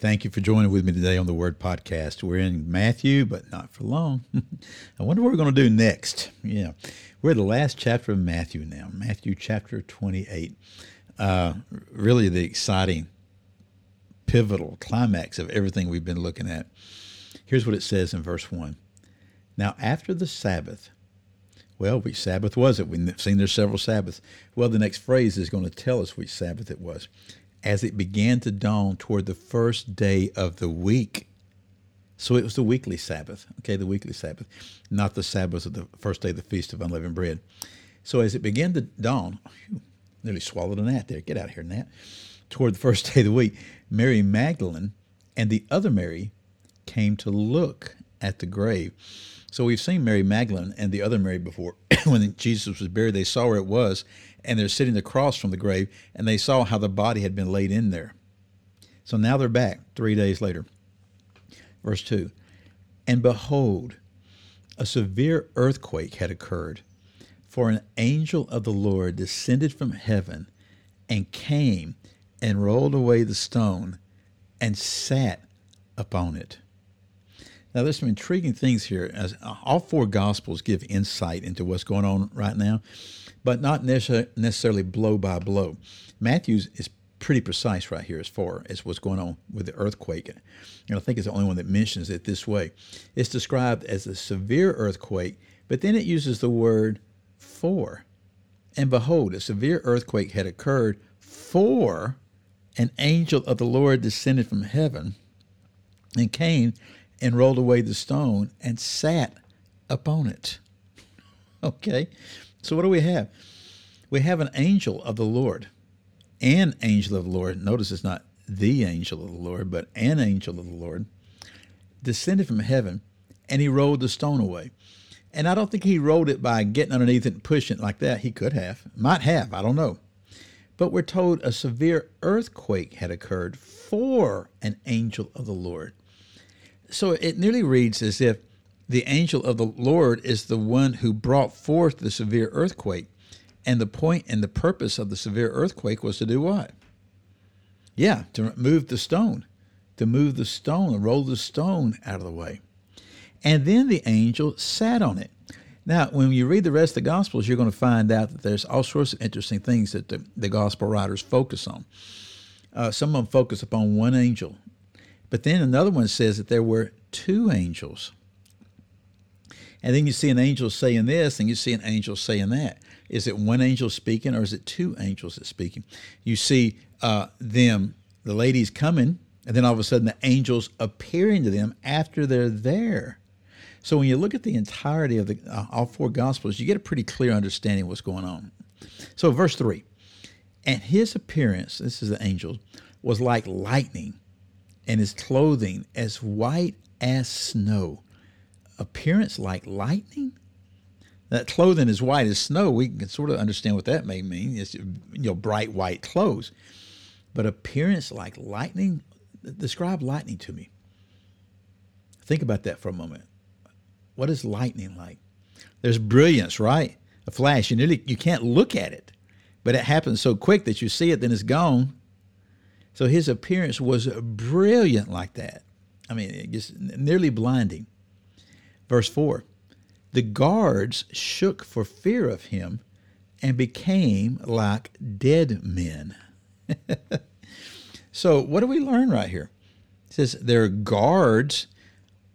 Thank you for joining with me today on the Word Podcast. We're in Matthew, but not for long. I wonder what we're going to do next. Yeah, we're the last chapter of Matthew now, Matthew chapter 28. Uh, really, the exciting, pivotal climax of everything we've been looking at. Here's what it says in verse 1 Now, after the Sabbath, well, which Sabbath was it? We've seen there's several Sabbaths. Well, the next phrase is going to tell us which Sabbath it was as it began to dawn toward the first day of the week. So it was the weekly Sabbath, okay, the weekly Sabbath, not the Sabbath of the first day of the Feast of Unleavened Bread. So as it began to dawn, whew, nearly swallowed a gnat there. Get out of here, gnat. Toward the first day of the week, Mary Magdalene and the other Mary came to look at the grave. So we've seen Mary Magdalene and the other Mary before. when Jesus was buried, they saw where it was, and they're sitting across from the grave, and they saw how the body had been laid in there. So now they're back three days later. Verse 2 And behold, a severe earthquake had occurred, for an angel of the Lord descended from heaven and came and rolled away the stone and sat upon it. Now, there's some intriguing things here. As uh, all four Gospels give insight into what's going on right now, but not necessarily blow by blow. Matthew's is pretty precise right here as far as what's going on with the earthquake. And I think it's the only one that mentions it this way. It's described as a severe earthquake, but then it uses the word for. And behold, a severe earthquake had occurred, for an angel of the Lord descended from heaven and came and rolled away the stone and sat upon it. Okay, so what do we have? We have an angel of the Lord, an angel of the Lord. Notice it's not the angel of the Lord, but an angel of the Lord descended from heaven and he rolled the stone away. And I don't think he rolled it by getting underneath it and pushing it like that. He could have, might have, I don't know. But we're told a severe earthquake had occurred for an angel of the Lord. So it nearly reads as if the angel of the Lord is the one who brought forth the severe earthquake. And the point and the purpose of the severe earthquake was to do what? Yeah, to move the stone, to move the stone, and roll the stone out of the way. And then the angel sat on it. Now, when you read the rest of the Gospels, you're going to find out that there's all sorts of interesting things that the, the Gospel writers focus on. Uh, some of them focus upon one angel but then another one says that there were two angels. And then you see an angel saying this, and you see an angel saying that. Is it one angel speaking, or is it two angels that speaking? You see uh, them, the ladies coming, and then all of a sudden the angels appearing to them after they're there. So when you look at the entirety of the uh, all four gospels, you get a pretty clear understanding of what's going on. So verse three, and his appearance, this is the angel, was like lightning and his clothing as white as snow. Appearance like lightning? That clothing is white as snow. We can sort of understand what that may mean. It's you know bright white clothes, but appearance like lightning. Describe lightning to me. Think about that for a moment. What is lightning like? There's brilliance, right? A flash. You nearly you can't look at it, but it happens so quick that you see it, then it's gone. So his appearance was brilliant like that. I mean, it just nearly blinding. Verse 4 The guards shook for fear of him and became like dead men. so, what do we learn right here? It says there are guards.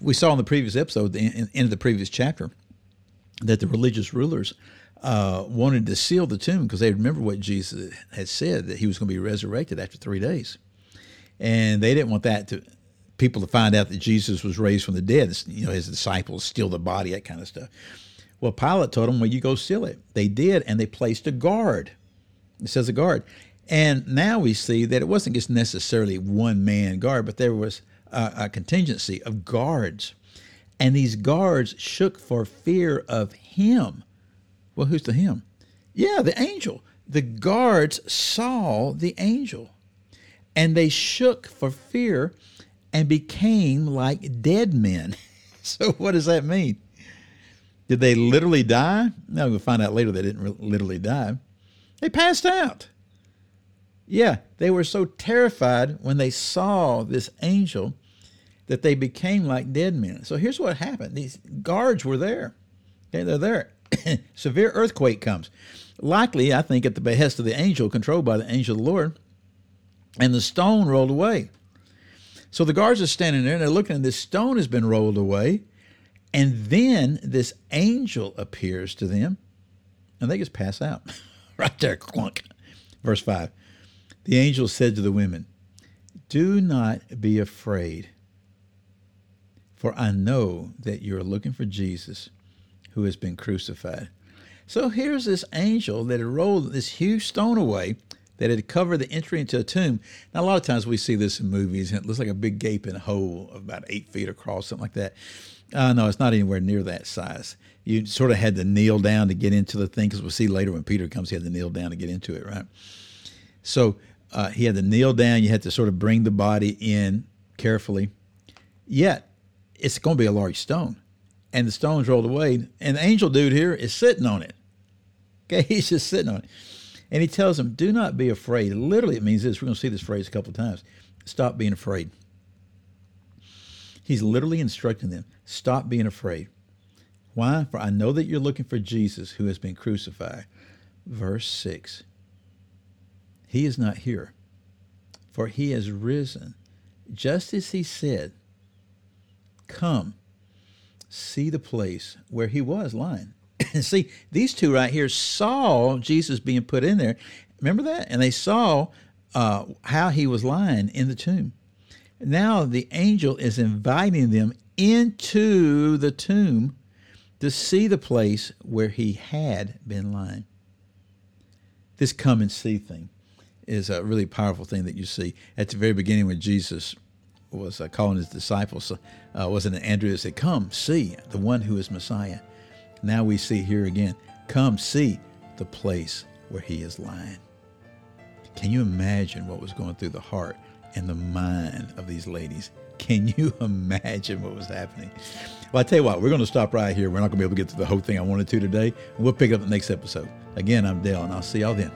We saw in the previous episode, the end of the previous chapter, that the religious rulers uh, wanted to seal the tomb because they remember what Jesus had said that he was going to be resurrected after three days, and they didn't want that to people to find out that Jesus was raised from the dead. You know, his disciples steal the body, that kind of stuff. Well, Pilate told them, "Well, you go seal it." They did, and they placed a guard. It says a guard, and now we see that it wasn't just necessarily one man guard, but there was a, a contingency of guards, and these guards shook for fear of him Well, who's the him? Yeah, the angel. The guards saw the angel, and they shook for fear and became like dead men. so, what does that mean? Did they literally die? No, we'll find out later they didn't literally die. They passed out. Yeah, they were so terrified when they saw this angel that they became like dead men. So here's what happened these guards were there. Okay, they're there. Severe earthquake comes. Likely, I think, at the behest of the angel, controlled by the angel of the Lord, and the stone rolled away. So the guards are standing there and they're looking, and this stone has been rolled away. And then this angel appears to them, and they just pass out. right there, clunk. Verse 5. The angel said to the women, Do not be afraid, for I know that you are looking for Jesus who has been crucified. So here's this angel that had rolled this huge stone away that had covered the entry into a tomb. Now, a lot of times we see this in movies, and it looks like a big gaping hole about eight feet across, something like that. Uh, no, it's not anywhere near that size. You sort of had to kneel down to get into the thing, because we'll see later when Peter comes, he had to kneel down to get into it, right? So uh, he had to kneel down. You had to sort of bring the body in carefully. Yet, it's going to be a large stone. And the stone's rolled away. And the angel dude here is sitting on it. Okay, he's just sitting on it. And he tells them, Do not be afraid. Literally, it means this. We're going to see this phrase a couple of times. Stop being afraid. He's literally instructing them stop being afraid. Why? For I know that you're looking for Jesus who has been crucified. Verse 6 He is not here, for he has risen, just as he said. Come, see the place where he was lying. See, these two right here saw Jesus being put in there. Remember that? And they saw uh, how he was lying in the tomb. Now the angel is inviting them into the tomb to see the place where he had been lying. This come and see thing is a really powerful thing that you see at the very beginning when Jesus was uh, calling his disciples. Uh, wasn't it Andrew that said, Come, see the one who is Messiah? Now we see here again, Come, see the place where he is lying. Can you imagine what was going through the heart and the mind of these ladies? Can you imagine what was happening? Well, I tell you what, we're going to stop right here. We're not going to be able to get to the whole thing I wanted to today. We'll pick up the next episode. Again, I'm Dale, and I'll see y'all then.